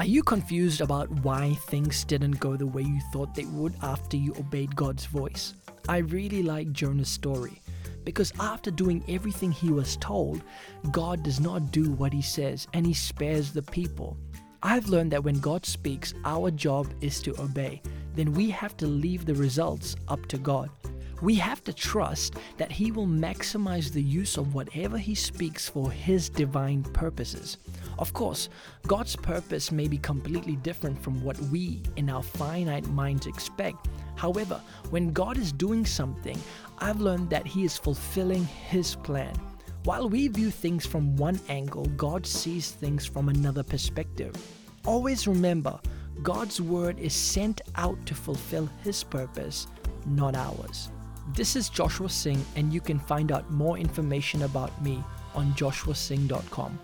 Are you confused about why things didn't go the way you thought they would after you obeyed God's voice? I really like Jonah's story because after doing everything he was told, God does not do what he says and he spares the people. I've learned that when God speaks, our job is to obey. Then we have to leave the results up to God. We have to trust that He will maximize the use of whatever He speaks for His divine purposes. Of course, God's purpose may be completely different from what we in our finite minds expect. However, when God is doing something, I've learned that He is fulfilling His plan. While we view things from one angle, God sees things from another perspective. Always remember, God's word is sent out to fulfill His purpose, not ours. This is Joshua Singh, and you can find out more information about me on joshuasingh.com.